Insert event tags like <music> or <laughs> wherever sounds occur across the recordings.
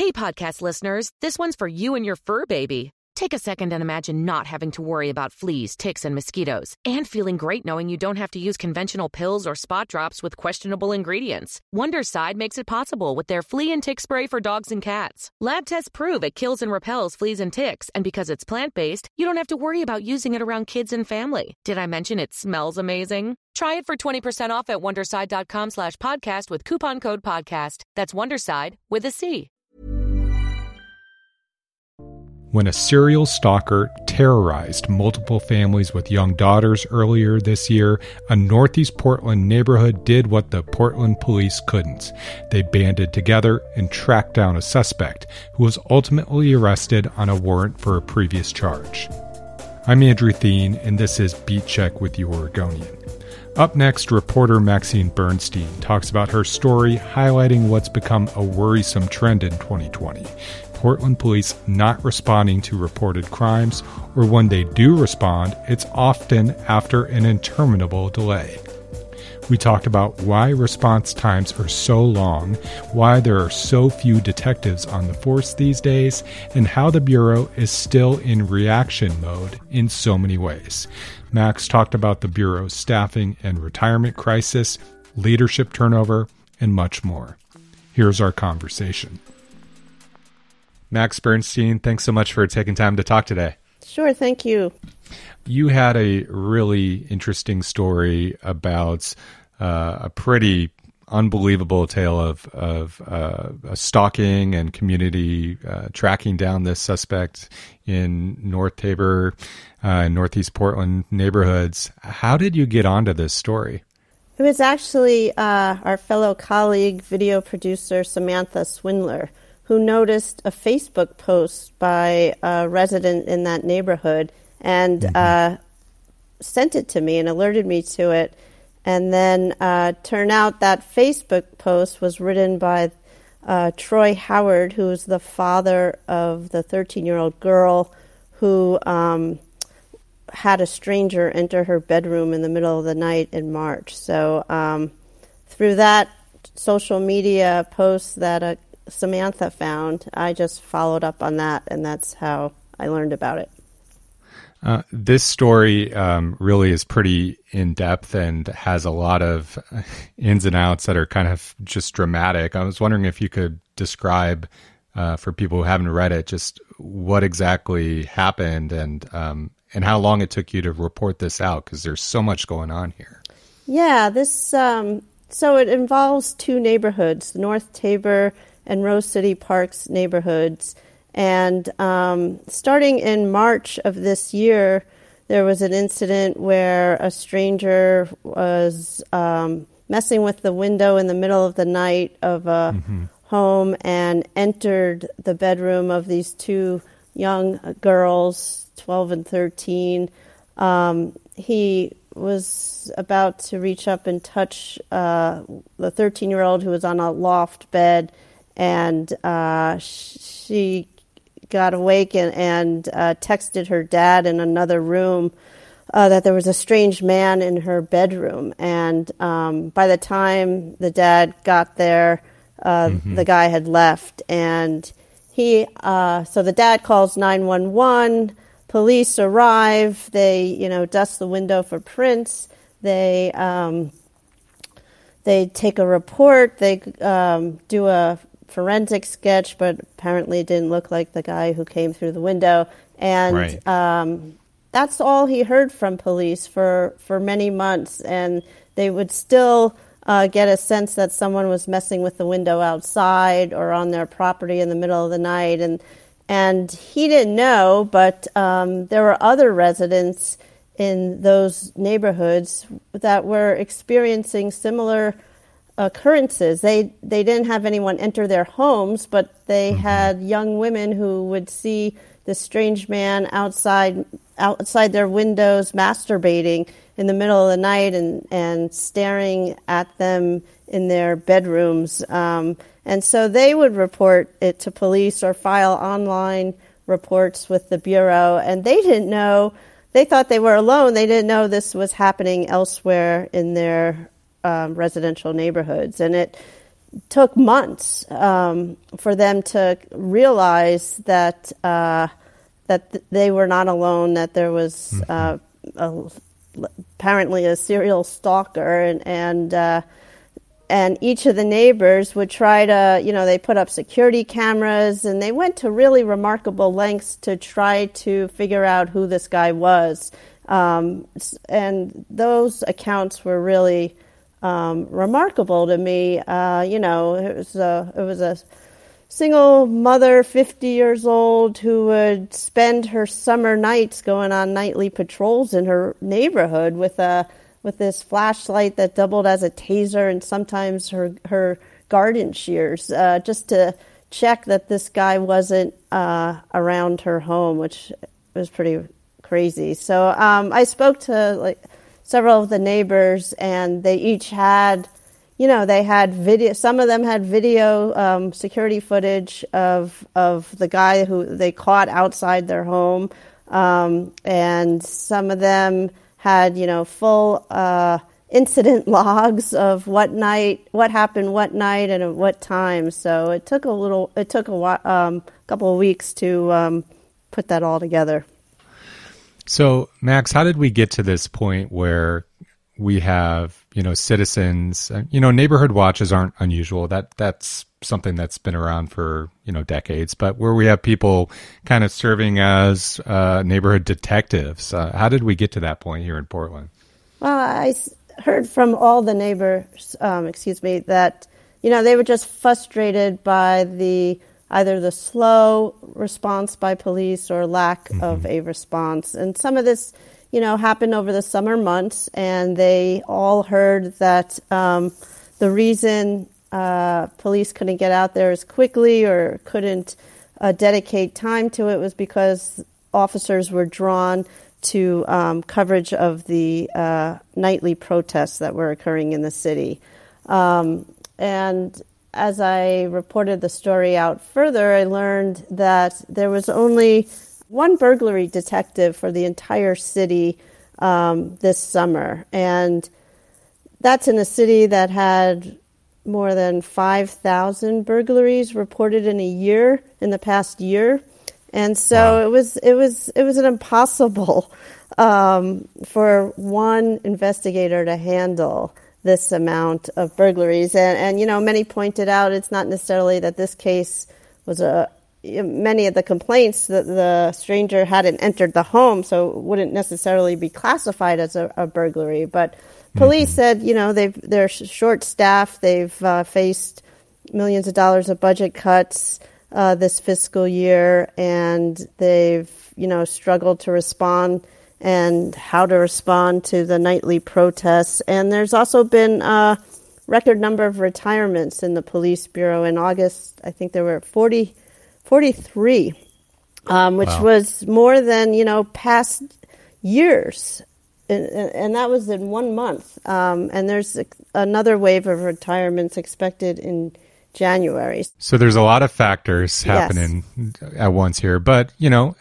Hey, podcast listeners, this one's for you and your fur baby. Take a second and imagine not having to worry about fleas, ticks, and mosquitoes, and feeling great knowing you don't have to use conventional pills or spot drops with questionable ingredients. Wondercide makes it possible with their flea and tick spray for dogs and cats. Lab tests prove it kills and repels fleas and ticks, and because it's plant based, you don't have to worry about using it around kids and family. Did I mention it smells amazing? Try it for 20% off at wondercide.com slash podcast with coupon code podcast. That's Wondercide with a C. when a serial stalker terrorized multiple families with young daughters earlier this year, a Northeast Portland neighborhood did what the Portland police couldn't. They banded together and tracked down a suspect who was ultimately arrested on a warrant for a previous charge. I'm Andrew Theen, and this is Beat Check with the Oregonian. Up next, reporter Maxine Bernstein talks about her story highlighting what's become a worrisome trend in 2020 Portland police not responding to reported crimes, or when they do respond, it's often after an interminable delay. We talked about why response times are so long, why there are so few detectives on the force these days, and how the Bureau is still in reaction mode in so many ways. Max talked about the Bureau's staffing and retirement crisis, leadership turnover, and much more. Here's our conversation. Max Bernstein, thanks so much for taking time to talk today. Sure, thank you. You had a really interesting story about uh, a pretty unbelievable tale of of uh, stalking and community uh, tracking down this suspect in North Tabor, uh, Northeast Portland neighborhoods. How did you get onto this story? It was actually uh, our fellow colleague, video producer Samantha Swindler, who noticed a Facebook post by a resident in that neighborhood and mm-hmm. uh, sent it to me and alerted me to it. And then uh, turned out that Facebook post was written by uh, Troy Howard, who is the father of the 13 year old girl who um, had a stranger enter her bedroom in the middle of the night in March. So um, through that social media post that a Samantha found. I just followed up on that, and that's how I learned about it. Uh, this story um, really is pretty in depth and has a lot of <laughs> ins and outs that are kind of just dramatic. I was wondering if you could describe uh, for people who haven't read it just what exactly happened and um, and how long it took you to report this out because there's so much going on here. Yeah, this um, so it involves two neighborhoods, North Tabor and Rose City Parks neighborhoods. And um, starting in March of this year, there was an incident where a stranger was um, messing with the window in the middle of the night of a mm-hmm. home and entered the bedroom of these two young girls, 12 and 13. Um, he was about to reach up and touch uh, the 13 year old who was on a loft bed and uh, she got awake and, and uh, texted her dad in another room uh, that there was a strange man in her bedroom. And um, by the time the dad got there, uh, mm-hmm. the guy had left. And he, uh, so the dad calls 911. Police arrive. They, you know, dust the window for prints. They, um, they take a report. They um, do a forensic sketch, but apparently didn't look like the guy who came through the window. And right. um, that's all he heard from police for, for many months. And they would still uh, get a sense that someone was messing with the window outside or on their property in the middle of the night. And, and he didn't know, but um, there were other residents in those neighborhoods that were experiencing similar occurrences. They they didn't have anyone enter their homes, but they mm-hmm. had young women who would see this strange man outside outside their windows masturbating in the middle of the night and and staring at them in their bedrooms. Um, and so they would report it to police or file online reports with the bureau, and they didn't know. They thought they were alone. They didn't know this was happening elsewhere in their um, residential neighborhoods, and it took months um, for them to realize that uh, that they were not alone. That there was uh, a, apparently a serial stalker, and and uh, and each of the neighbors would try to, you know, they put up security cameras, and they went to really remarkable lengths to try to figure out who this guy was. Um, and those accounts were really um, remarkable to me. Uh, you know, it was a it was a single mother, fifty years old, who would spend her summer nights going on nightly patrols in her neighborhood with a with this flashlight that doubled as a taser, and sometimes her her garden shears, uh, just to check that this guy wasn't uh, around her home, which was pretty crazy. So um, I spoke to like several of the neighbors, and they each had, you know, they had video. Some of them had video um, security footage of of the guy who they caught outside their home, um, and some of them had, you know, full. Uh, incident <laughs> logs of what night, what happened, what night, and at what time. So it took a little, it took a um, couple of weeks to um, put that all together. So, Max, how did we get to this point where we have, you know, citizens, you know, neighborhood watches aren't unusual. That that's something that's been around for, you know, decades, but where we have people kind of serving as uh, neighborhood detectives. Uh, how did we get to that point here in Portland? Well, I heard from all the neighbors, um, excuse me, that, you know, they were just frustrated by the either the slow response by police or lack mm-hmm. of a response. And some of this, you know, happened over the summer months, and they all heard that um, the reason uh, police couldn't get out there as quickly or couldn't uh, dedicate time to it was because officers were drawn to um, coverage of the uh, nightly protests that were occurring in the city. Um, and as I reported the story out further, I learned that there was only one burglary detective for the entire city um, this summer. And that's in a city that had more than 5,000 burglaries reported in a year in the past year. And so wow. it was it was it was an impossible um, for one investigator to handle this amount of burglaries. And, and, you know, many pointed out it's not necessarily that this case was a, many of the complaints that the stranger hadn't entered the home, so it wouldn't necessarily be classified as a, a burglary. But police mm-hmm. said, you know, they've, they're short staffed, they've uh, faced millions of dollars of budget cuts. Uh, this fiscal year, and they've you know struggled to respond and how to respond to the nightly protests. And there's also been a record number of retirements in the police bureau. In August, I think there were 40, 43, um, which wow. was more than, you know, past years. And, and that was in one month. Um, and there's another wave of retirements expected in January. So there's a lot of factors happening yes. at once here. But, you know,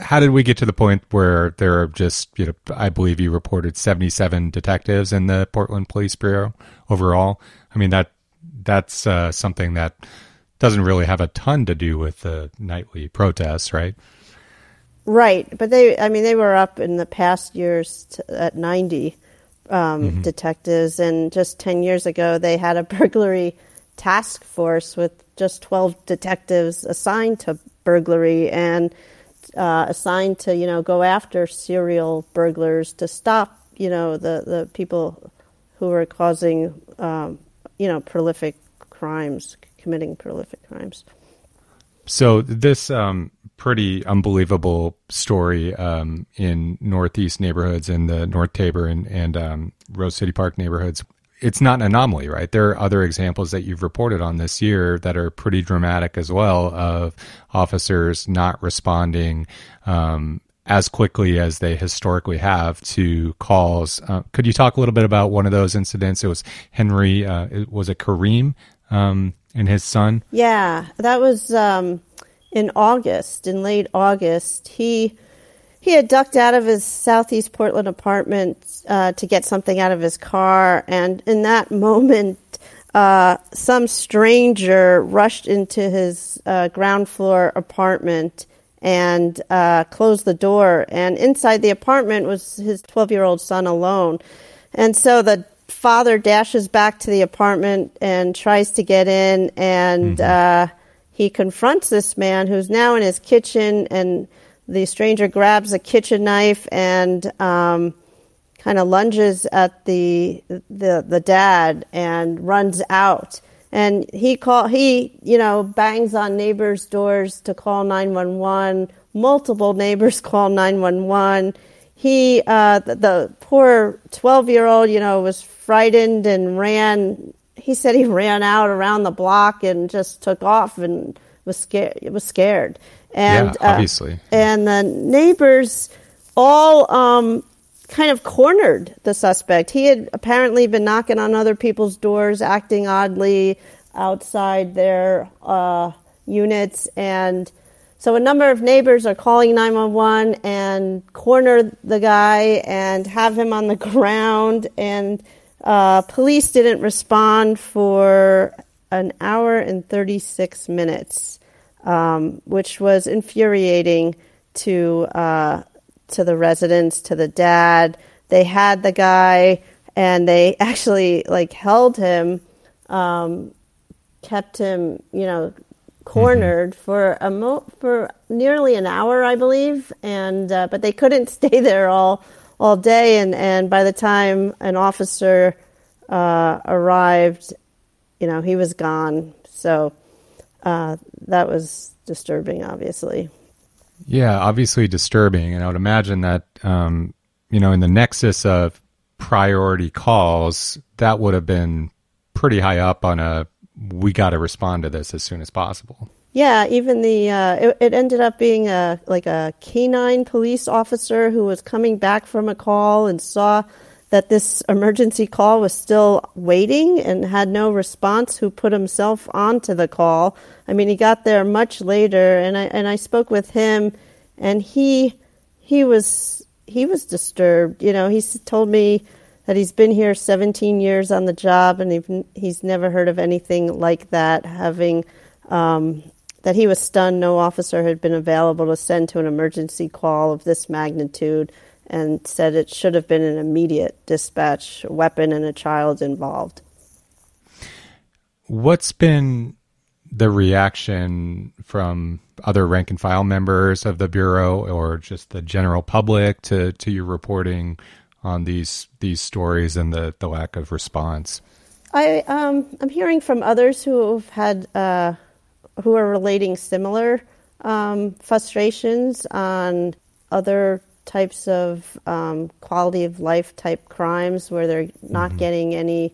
how did we get to the point where there are just, you know, I believe you reported 77 detectives in the Portland Police Bureau overall? I mean, that that's uh, something that doesn't really have a ton to do with the nightly protests, right? Right. But they, I mean, they were up in the past years to, at 90 um, mm-hmm. detectives. And just 10 years ago, they had a <laughs> burglary task force with just 12 detectives assigned to burglary and uh, assigned to, you know, go after serial burglars to stop, you know, the, the people who are causing, um, you know, prolific crimes, committing prolific crimes. So this um, pretty unbelievable story um, in Northeast neighborhoods in the North Tabor and, and um, Rose City Park neighborhoods it's not an anomaly, right? There are other examples that you've reported on this year that are pretty dramatic as well of officers not responding um, as quickly as they historically have to calls. Uh, could you talk a little bit about one of those incidents? It was Henry, uh, it was it Kareem um, and his son? Yeah, that was um, in August, in late August. He he had ducked out of his Southeast Portland apartment uh, to get something out of his car, and in that moment, uh, some stranger rushed into his uh, ground floor apartment and uh, closed the door. And inside the apartment was his 12 year old son alone. And so the father dashes back to the apartment and tries to get in, and mm-hmm. uh, he confronts this man who's now in his kitchen, and the stranger grabs a kitchen knife and um, kind of lunges at the the the dad and runs out. And he call he you know bangs on neighbors' doors to call nine one one. Multiple neighbors <laughs> call nine one one he uh, the, the poor 12 year old you know was frightened and ran he said he ran out around the block and just took off and was scared was scared and yeah, obviously. uh, and the neighbors all um, kind of cornered the suspect. He had apparently been knocking on other people's doors acting oddly outside their uh, units. And so a number of neighbors are calling 911 and corner the guy and have him on the <laughs> ground. And uh, police didn't respond for an hour and 36 minutes, um, which was infuriating to uh, to the residents, to the dad. They had the guy, and they <laughs> actually like held him, um, kept him, you know, cornered mm-hmm. for a mo- for nearly an hour, I believe, and uh, but they couldn't <laughs> stay there all all day, and and by the time an officer uh, arrived, you know, he was gone. So uh, that was disturbing, obviously. Yeah, obviously disturbing, and I would imagine that um, you know, in the nexus of priority calls, that would have been pretty high up on a we got to respond to this as soon as possible. Yeah, even the uh, it, it, ended up being a like a canine police officer who was coming back from a call and saw that this emergency call was still waiting and had no response. Who put himself onto the call? I mean, he got there much later, and I and I spoke with him, and he he was he was disturbed. You know, he told me that he's been here 17 years on the job and he's never heard of anything like that, having um, that he was stunned no officer had been available to send to an emergency call of this magnitude and said it should have been an immediate dispatch, a weapon and a child involved. What's been the reaction from other rank and file members of the Bureau or just the general public to, to your reporting on these these stories and the, the lack of response? I um, I'm hearing from others who have had uh, who are relating similar um, frustrations on other types of um, quality of life type crimes where they're not mm-hmm. getting any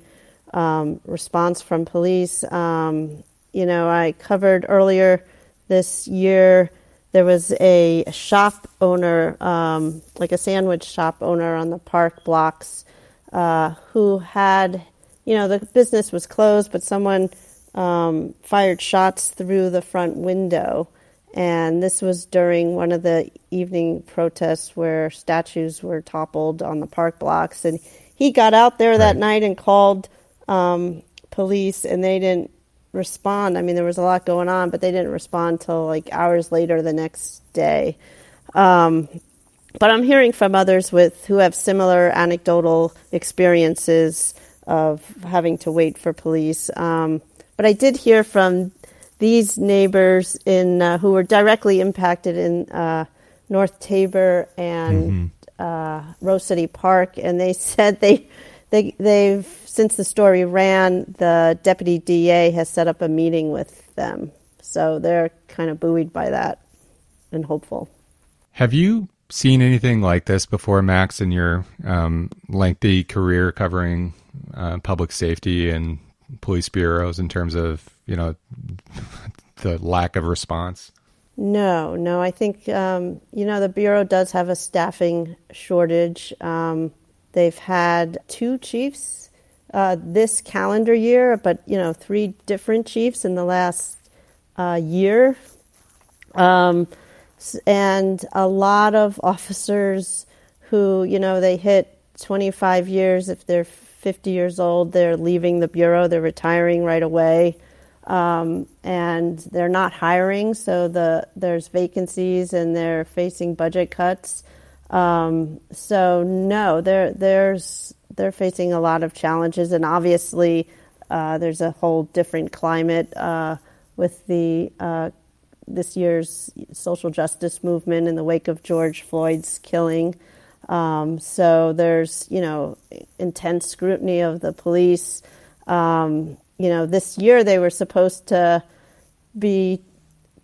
um, response from police. Um, you know, I covered earlier this year there was a shop owner, um, like a sandwich shop owner on the park blocks, uh, who had, you know, the business was closed, but someone um, fired shots through the front window. And this was during one of the evening protests where statues were toppled on the park blocks. And he got out there that night and called um, police, and they didn't respond. I mean, there was a lot going on, but they didn't respond till like hours later the next day. Um, but I'm hearing from others with who have similar anecdotal experiences of having to wait for police. Um, but I did hear from these neighbors in uh, who were directly impacted in uh, North Tabor and mm-hmm. uh, Rose City Park, and they <laughs> said they they they've since the story ran, the deputy DA has set up a meeting with them. So they're kind of buoyed by that and hopeful. Have you seen anything like this before, Max, in your um, lengthy career covering uh, public safety and police bureaus in terms of, you know, <laughs> the lack of response? No, no. I think, um, you know, the Bureau does have a staffing shortage. Um, they've had two chiefs uh, this calendar year, but you know, three different chiefs in the last uh, year, um, and a lot of officers who you know they hit 25 years if they're 50 years old. They're leaving the bureau. They're retiring right away, um, and they're not hiring. So the there's vacancies, and they're facing budget cuts. Um, so no, there there's they're facing a lot of challenges, and obviously uh, there's a whole different climate uh, with the uh, this year's social justice movement in the wake of George Floyd's killing. Um, so there's you know intense scrutiny of the police. Um, you know, this year they were supposed to be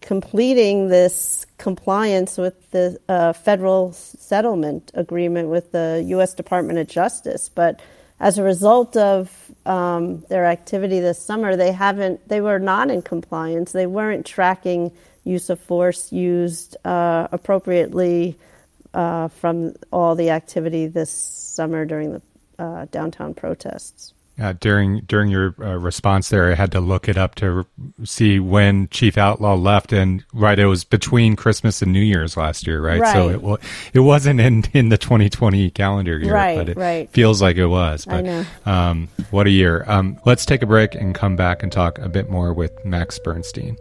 completing this compliance with the uh, federal settlement agreement with the U.S. Department of Justice. But as a result of um, their activity this summer, they haven't. They were not in compliance. They weren't tracking use of force used uh, appropriately uh, from all the activity this summer during the uh, downtown protests. Uh, during during your uh, response there, I had to look it up to see when Chief Outlaw left, and right, it was between Christmas and New Year's last year, right? right. So it it wasn't in, in the 2020 calendar year, right, but it right. feels like it was. But I know. Um, what a year! Um, let's take a break and come back and talk a bit more with Max Bernstein.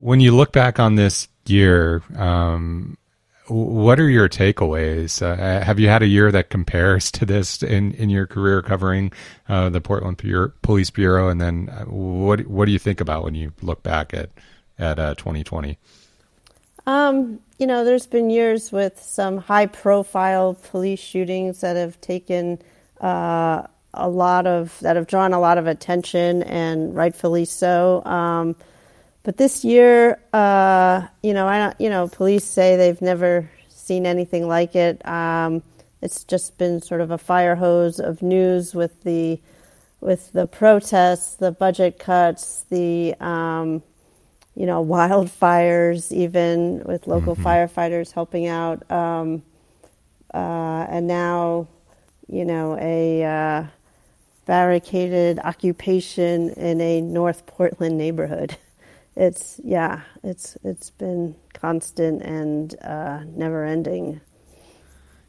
When you look back on this year, um, what are your takeaways? Uh, have you had a year that compares to this in, in your career covering uh, the Portland Police Bureau? And then uh, what what do you think about when you look back at at 2020? Uh, um, you know, there's been years with some high profile police shootings that have taken uh, a lot of that have drawn a lot of attention and rightfully so. Um, but this year, uh, you know, I you know, police say they've never seen anything like it. Um, it's just been sort of a fire hose of news with the with the protests, the budget cuts, the um, you know <laughs> wildfires, even with local mm-hmm. firefighters helping out, um, uh, and now you know a uh, barricaded occupation in a North Portland neighborhood. <laughs> it's yeah, it's it's been constant and uh, never ending.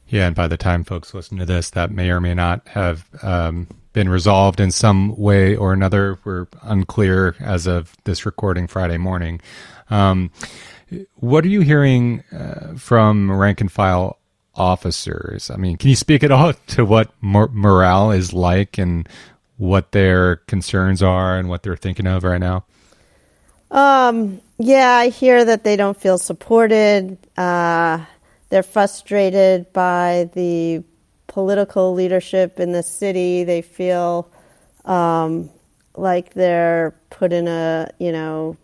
Yeah, and by the time folks listen to this, that may or may not have um, been resolved in some way or another. We're unclear as of this recording Friday morning. Um, what are you hearing uh, from rank and file officers? I mean, can you speak at all <laughs> to what mor- morale is like and what their concerns are and what they're thinking of right now? Um, yeah, I hear that they don't feel supported. Uh, they're frustrated by the political leadership in the city. They feel um, like they're put in a you know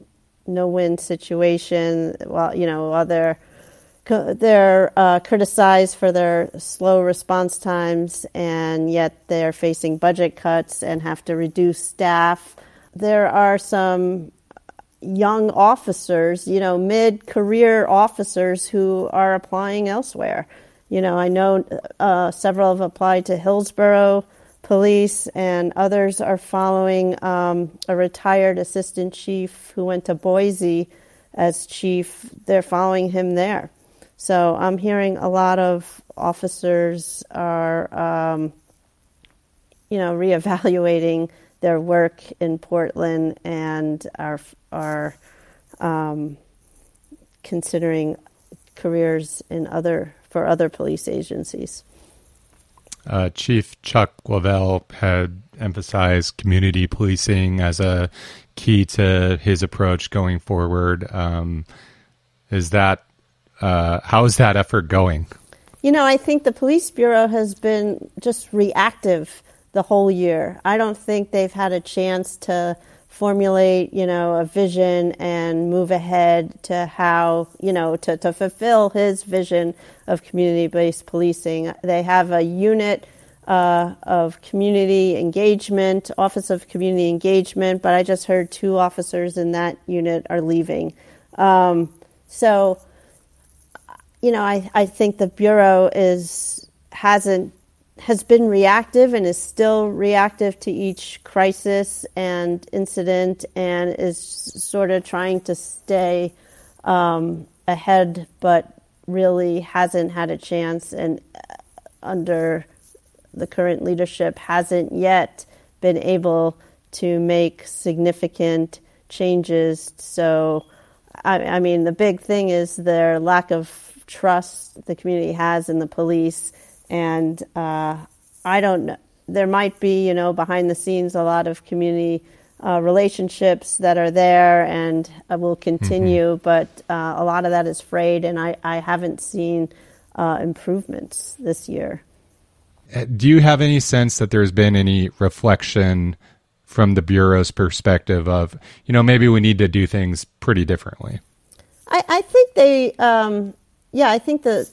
no win situation. While you know while they're they're uh, criticized for their slow response times, and yet they're facing budget cuts and have to reduce staff. There are some young officers, you know, mid career officers who are applying elsewhere. You know, I know uh, several have applied to Hillsboro Police, and others are following um, a retired assistant chief who went to Boise as chief. They're following him there. So I'm hearing a lot of officers are, um, you know, reevaluating their work in Portland and are are um, considering careers in other for other police agencies. Uh, Chief Chuck Lovell had emphasized community policing as a key to his approach going forward. Um, is that uh, how is that effort going? You know, I think the police bureau has been just reactive the whole year. I don't think they've had a chance to formulate, you know, a vision and move ahead to how, you know, to, to fulfill his vision of community-based policing. They have a unit uh, of community engagement, Office of Community Engagement, but I just heard two officers in that unit are leaving. Um, so, you know, I, I think the Bureau is hasn't has been reactive and is still reactive to each crisis and incident and is sort of trying to stay um, ahead, but really hasn't had a chance and uh, under the current leadership hasn't yet been able to make significant changes. So, I, I mean, the big thing is their lack of trust the community has in the police and uh, I don't know. There might be, you know, behind the scenes, a lot of community uh, relationships that are there and uh, will continue, mm-hmm. but uh, a lot of that is frayed, and I, I haven't seen uh, improvements this year. Do you have any sense that there's been any reflection from the Bureau's perspective of, you know, maybe we need to do things pretty differently? I, I think they, um, yeah, I think the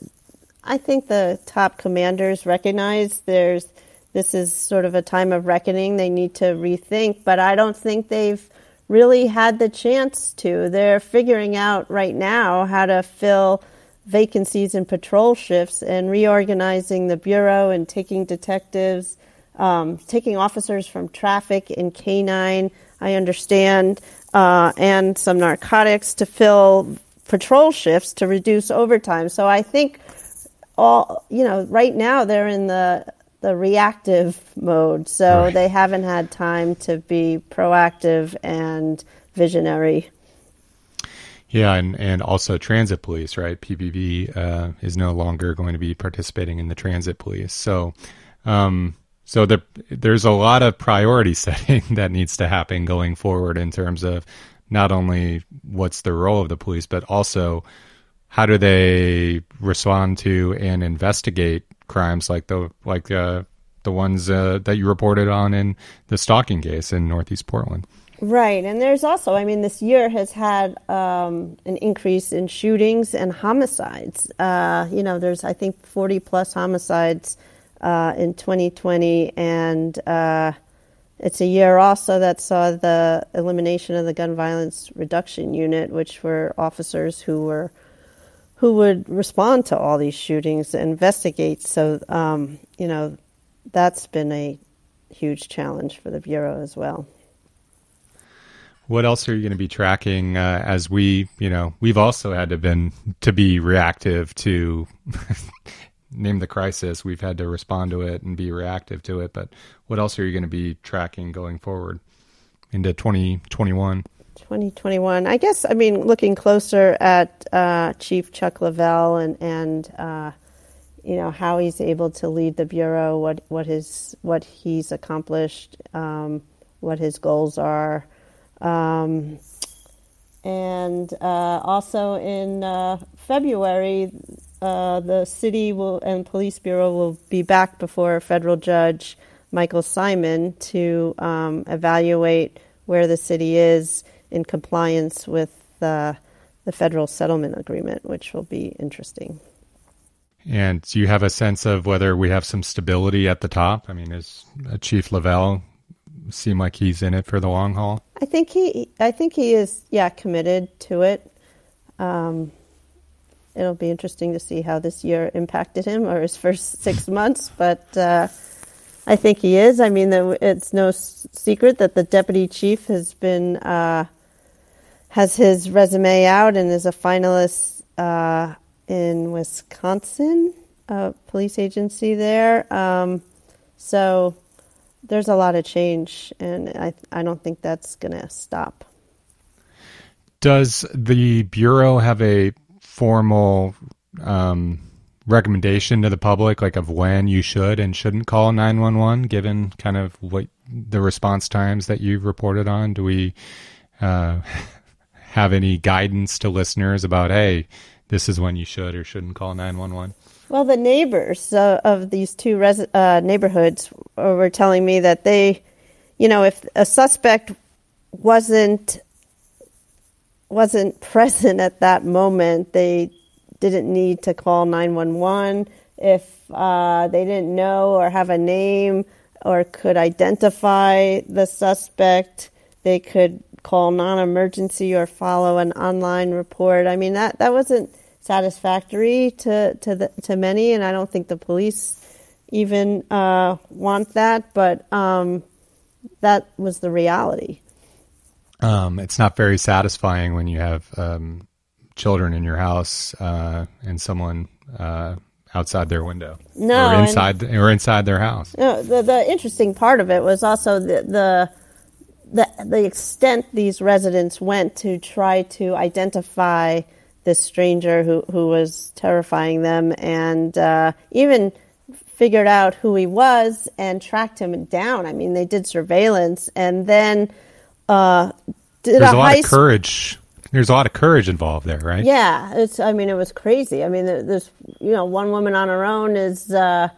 I think the top commanders recognize there's this is sort of a time of reckoning. They need to rethink, but I don't think they've really had the chance to. They're figuring out right now how to fill vacancies in patrol shifts and reorganizing the bureau and taking detectives, um, taking officers from traffic and canine. I understand, uh, and some narcotics to fill patrol shifts to reduce overtime. So I think all you know right now they're in the the reactive mode. So right. they haven't had time to be proactive and visionary. Yeah and and also transit police right? Ppb uh, is no longer going to be participating in the transit police. So um, so the, there's a lot of priority <laughs> setting that needs to happen going forward in terms of not only what's the role of the police but also how do they respond to and investigate crimes like the like uh, the ones uh, that you reported on in the stalking case in Northeast Portland? Right, and there's also, I mean, this year has had um, an increase in shootings and homicides. Uh, you know, there's I think 40 plus homicides uh, in 2020, and uh, it's a year also that saw the elimination of the gun violence reduction unit, which were officers who were who would respond to all these shootings and investigate. So, um, you know, that's been a huge challenge for the Bureau as well. What else are you going to be tracking uh, as we, you know, we've also had to been to be reactive to <laughs> name the crisis. We've had to respond to it and be reactive to it. But what else are you going to be tracking going forward into 2021? 2021. I guess, I mean, looking closer at uh, Chief Chuck Lovell and, and uh, you know, how he's able to lead the Bureau, what, what, his, what he's accomplished, um, what his goals are. Um, and uh, also in uh, February, uh, the city will and police bureau will be back before federal judge, Michael Simon, to um, evaluate where the city is in compliance with the, the federal settlement agreement, which will be interesting. And do you have a sense of whether we have some stability at the top? I mean, is Chief Lovell seem like he's in it for the long haul? I think he, I think he is, yeah, committed to it. Um, it'll be interesting to see how this year impacted him or his first <laughs> six months, but uh, I think he is. I mean, it's no secret that the deputy chief has been uh, has his resume out and is a finalist uh, in Wisconsin, a police agency there. Um, so there's a lot of change, and I I don't think that's going to stop. Does the bureau have a formal um, recommendation to the public, like of when you should and shouldn't call nine one one, given kind of what the response times that you've reported on? Do we uh, <laughs> have any guidance to listeners about, hey, this is when you should or shouldn't call 911? Well, the neighbors uh, of these two res- uh, neighborhoods were telling me that they, you know, if a suspect wasn't wasn't <laughs> present at that moment, they didn't need to call 911. If uh, they didn't know or have a name or could identify the suspect, they could call non-emergency or follow an online report. I mean that that wasn't satisfactory to to the, to many, and I don't think the police, even uh, want that, but um, that was the reality. Um, it's not very satisfying when you have um, children in your house uh, and someone uh, outside their window, no, or inside and, or inside their house. No, the the interesting part of it was also the, the the the extent these residents went to try to identify this stranger who who was terrifying them, and uh, even figured out who he was and tracked him down. I mean, they did surveillance and then uh, did There's a, a lot of courage. There's a lot of courage involved there, right? Yeah, it's. I mean, it was crazy. I mean, there's you know one woman on her own is uh,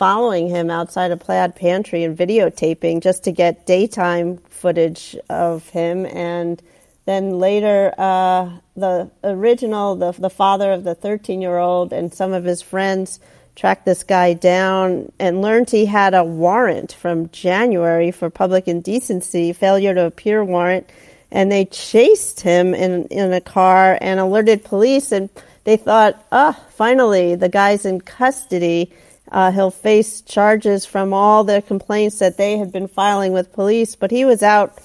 following him outside a plaid pantry and videotaping just to get daytime footage of him and. Then later, uh, the original, the the father of the 13 year old, and some of his friends tracked this guy down and learned he had a warrant from January for public indecency, failure to appear warrant, and they chased him in in a car and alerted police and they thought, oh, finally the guy's in custody. Uh, he'll face charges from all the complaints that they had been filing with police, but he was out,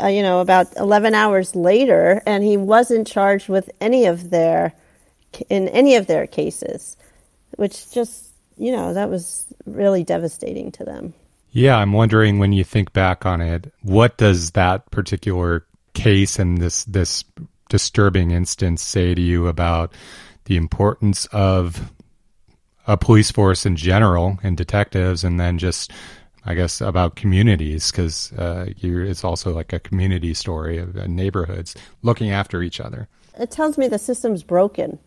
uh, you know, about 11 hours later, and he wasn't charged with any of their, in any of their cases which just, you know, that was really devastating to them. Yeah, I'm wondering when you think back on it, what does that particular case and this this disturbing instance say to you about the importance of a police force in general and detectives, and then just I guess about communities because uh, it's also like a community story of uh, neighborhoods looking after each other. It tells me the system's broken.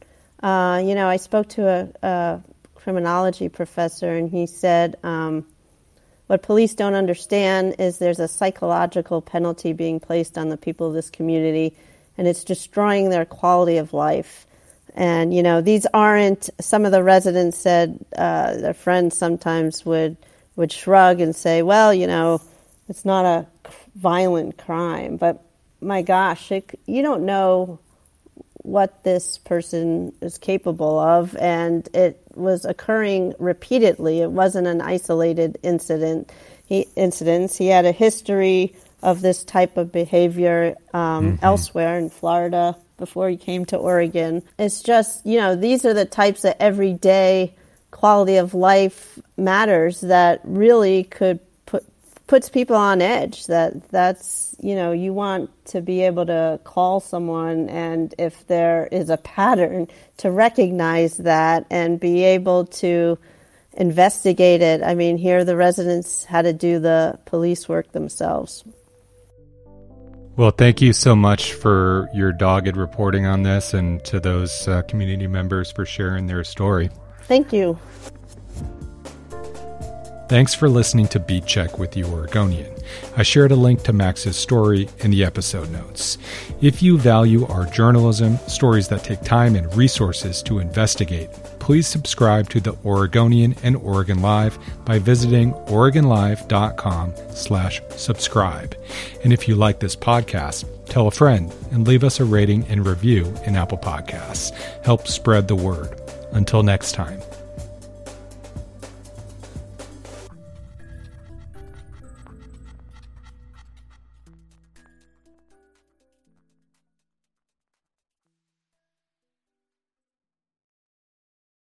Uh, you know, I spoke to a, a, criminology professor, and he said, um, What police don't understand is there's a psychological penalty being placed on the people of this community, and it's destroying their quality of life. And, you know, these aren't, some of the residents said uh, their friends sometimes would, would shrug and say, well, you know, it's not a violent crime. But my gosh, it, you don't know what this person is capable of, and it was occurring repeatedly. It wasn't an isolated incident. He incidents. He had a history of this type of behavior um, mm-hmm. elsewhere in Florida before he came to Oregon. It's just you know these are the types of everyday quality of life matters that really could put puts people on edge that that's you know you want to be able to call someone and if there is a pattern to recognize that and be able to investigate it i mean here the residents had to do the police work themselves well thank you so much for your dogged reporting on this and to those uh, community members for sharing their story thank you Thanks for listening to Beat Check with the Oregonian. I shared a link to Max's story in the episode notes. If you value our journalism, stories that take time and resources to investigate, please subscribe to the Oregonian and Oregon Live by visiting oregonlive.com slash subscribe. And if you like this podcast, tell a friend and leave us a rating and review in Apple Podcasts. Help spread the word. Until next time.